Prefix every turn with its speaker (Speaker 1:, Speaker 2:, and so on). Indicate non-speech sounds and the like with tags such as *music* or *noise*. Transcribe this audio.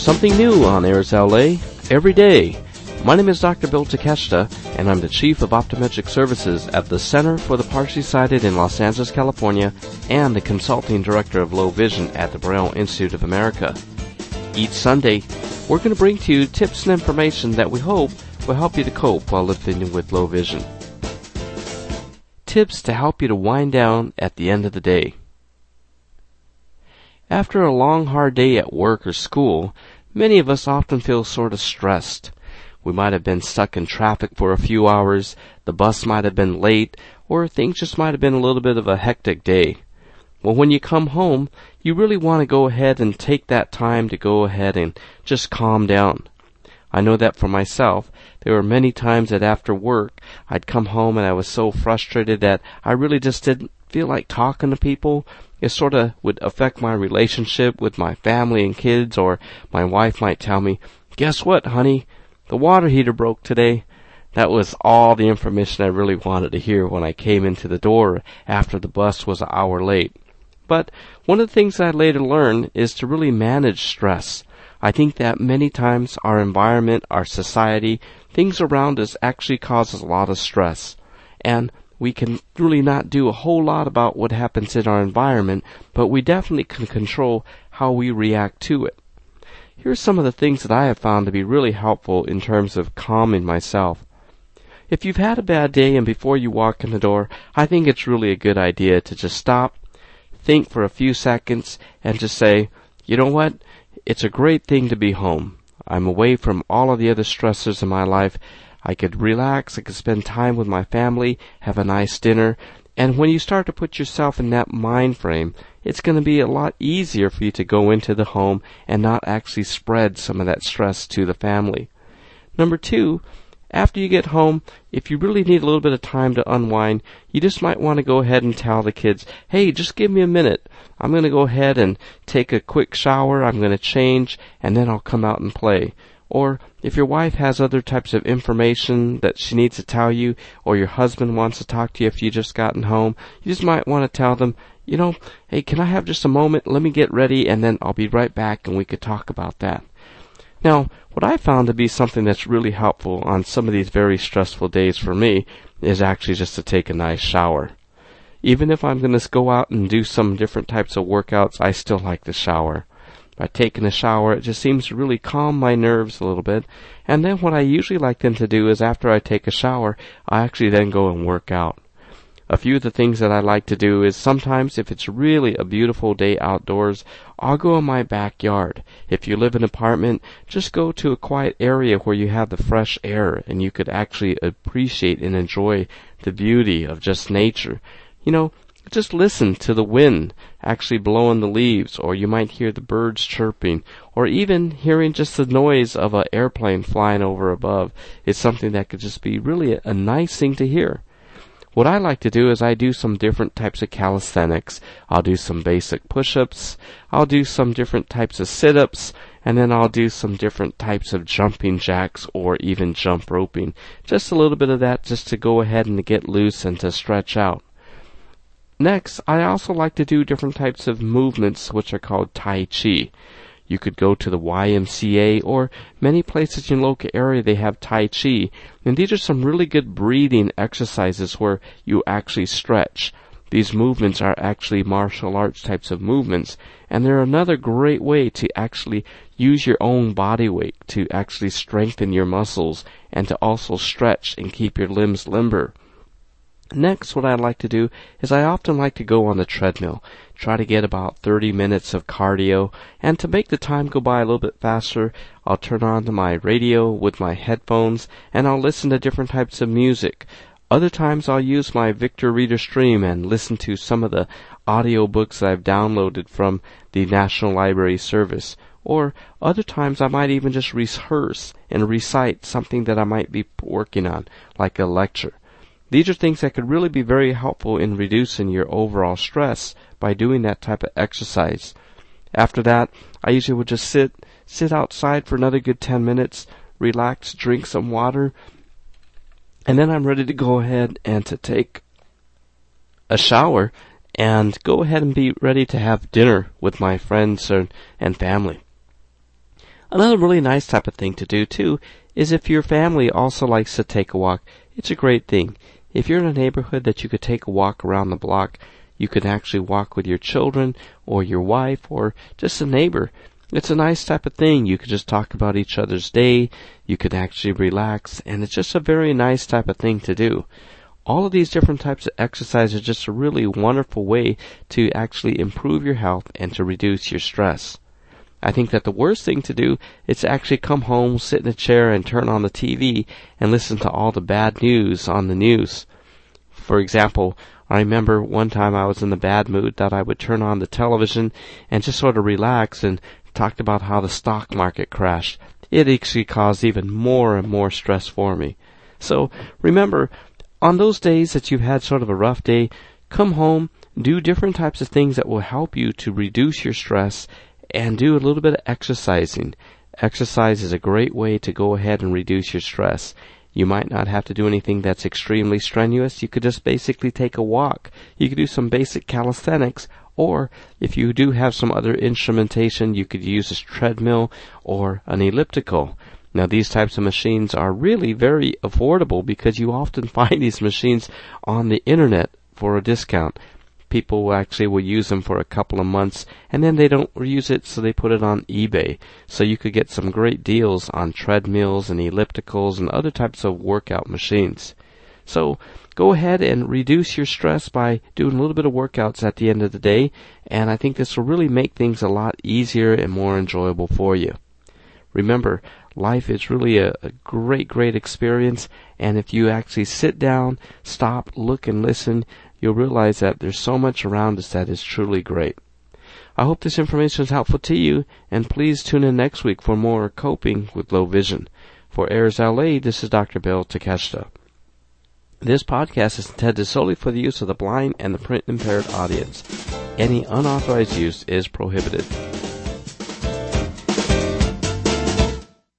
Speaker 1: There's something new on Airs LA every day. My name is Dr. Bill Takeshita, and I'm the Chief of Optometric Services at the Center for the Partially Sighted in Los Angeles, California, and the Consulting Director of Low Vision at the Braille Institute of America. Each Sunday, we're going to bring to you tips and information that we hope will help you to cope while living with low vision. Tips to help you to wind down at the end of the day. After a long hard day at work or school, many of us often feel sort of stressed. We might have been stuck in traffic for a few hours, the bus might have been late, or things just might have been a little bit of a hectic day. Well, when you come home, you really want to go ahead and take that time to go ahead and just calm down. I know that for myself. There were many times that after work, I'd come home and I was so frustrated that I really just didn't feel like talking to people it sort of would affect my relationship with my family and kids, or my wife might tell me, Guess what, honey? The water heater broke today. That was all the information I really wanted to hear when I came into the door after the bus was an hour late. But one of the things I later learned is to really manage stress. I think that many times our environment, our society, things around us actually causes a lot of stress. And we can really not do a whole lot about what happens in our environment, but we definitely can control how we react to it. Here's some of the things that I have found to be really helpful in terms of calming myself. If you've had a bad day and before you walk in the door, I think it's really a good idea to just stop, think for a few seconds, and just say, you know what? It's a great thing to be home. I'm away from all of the other stressors in my life. I could relax, I could spend time with my family, have a nice dinner, and when you start to put yourself in that mind frame, it's going to be a lot easier for you to go into the home and not actually spread some of that stress to the family. Number two, after you get home, if you really need a little bit of time to unwind, you just might want to go ahead and tell the kids, hey, just give me a minute. I'm going to go ahead and take a quick shower, I'm going to change, and then I'll come out and play. Or if your wife has other types of information that she needs to tell you, or your husband wants to talk to you if you just gotten home, you just might want to tell them, you know, hey, can I have just a moment? Let me get ready and then I'll be right back and we could talk about that. Now, what I found to be something that's really helpful on some of these very stressful days for me is actually just to take a nice shower. Even if I'm going to go out and do some different types of workouts, I still like to shower by taking a shower. It just seems to really calm my nerves a little bit. And then what I usually like them to do is after I take a shower, I actually then go and work out. A few of the things that I like to do is sometimes if it's really a beautiful day outdoors, I'll go in my backyard. If you live in an apartment, just go to a quiet area where you have the fresh air and you could actually appreciate and enjoy the beauty of just nature. You know, just listen to the wind actually blowing the leaves, or you might hear the birds chirping, or even hearing just the noise of an airplane flying over above is something that could just be really a, a nice thing to hear. What I like to do is I do some different types of calisthenics. I'll do some basic push-ups. I'll do some different types of sit-ups. And then I'll do some different types of jumping jacks or even jump roping. Just a little bit of that just to go ahead and get loose and to stretch out. Next, I also like to do different types of movements which are called Tai Chi. You could go to the YMCA or many places in your local area they have Tai Chi. And these are some really good breathing exercises where you actually stretch. These movements are actually martial arts types of movements, and they're another great way to actually use your own body weight to actually strengthen your muscles and to also stretch and keep your limbs limber. Next, what I like to do is I often like to go on the treadmill, try to get about 30 minutes of cardio, and to make the time go by a little bit faster, I'll turn on to my radio with my headphones and I'll listen to different types of music. Other times I'll use my Victor Reader Stream and listen to some of the audio books that I've downloaded from the National Library Service. Or other times I might even just rehearse and recite something that I might be working on, like a lecture. These are things that could really be very helpful in reducing your overall stress by doing that type of exercise. After that, I usually would just sit, sit outside for another good 10 minutes, relax, drink some water, and then I'm ready to go ahead and to take a shower and go ahead and be ready to have dinner with my friends and family. Another really nice type of thing to do too is if your family also likes to take a walk, it's a great thing. If you're in a neighborhood that you could take a walk around the block, you could actually walk with your children or your wife or just a neighbor. It's a nice type of thing. You could just talk about each other's day. You could actually relax and it's just a very nice type of thing to do. All of these different types of exercise are just a really wonderful way to actually improve your health and to reduce your stress. I think that the worst thing to do is to actually come home, sit in a chair, and turn on the TV and listen to all the bad news on the news. For example, I remember one time I was in the bad mood that I would turn on the television and just sort of relax and talked about how the stock market crashed. It actually caused even more and more stress for me. So remember, on those days that you've had sort of a rough day, come home, do different types of things that will help you to reduce your stress and do a little bit of exercising. Exercise is a great way to go ahead and reduce your stress. You might not have to do anything that's extremely strenuous. You could just basically take a walk. You could do some basic calisthenics, or if you do have some other instrumentation, you could use a treadmill or an elliptical. Now these types of machines are really very affordable because you often *laughs* find these machines on the internet for a discount people actually will use them for a couple of months and then they don't use it so they put it on eBay. So you could get some great deals on treadmills and ellipticals and other types of workout machines. So go ahead and reduce your stress by doing a little bit of workouts at the end of the day and I think this will really make things a lot easier and more enjoyable for you. Remember, life is really a, a, great, great experience. And if you actually sit down, stop, look, and listen, you'll realize that there's so much around us that is truly great. I hope this information is helpful to you, and please tune in next week for more coping with low vision. For Airs LA, this is Dr. Bill Takeshita. This podcast is intended solely for the use of the blind and the print impaired audience. Any unauthorized use is prohibited.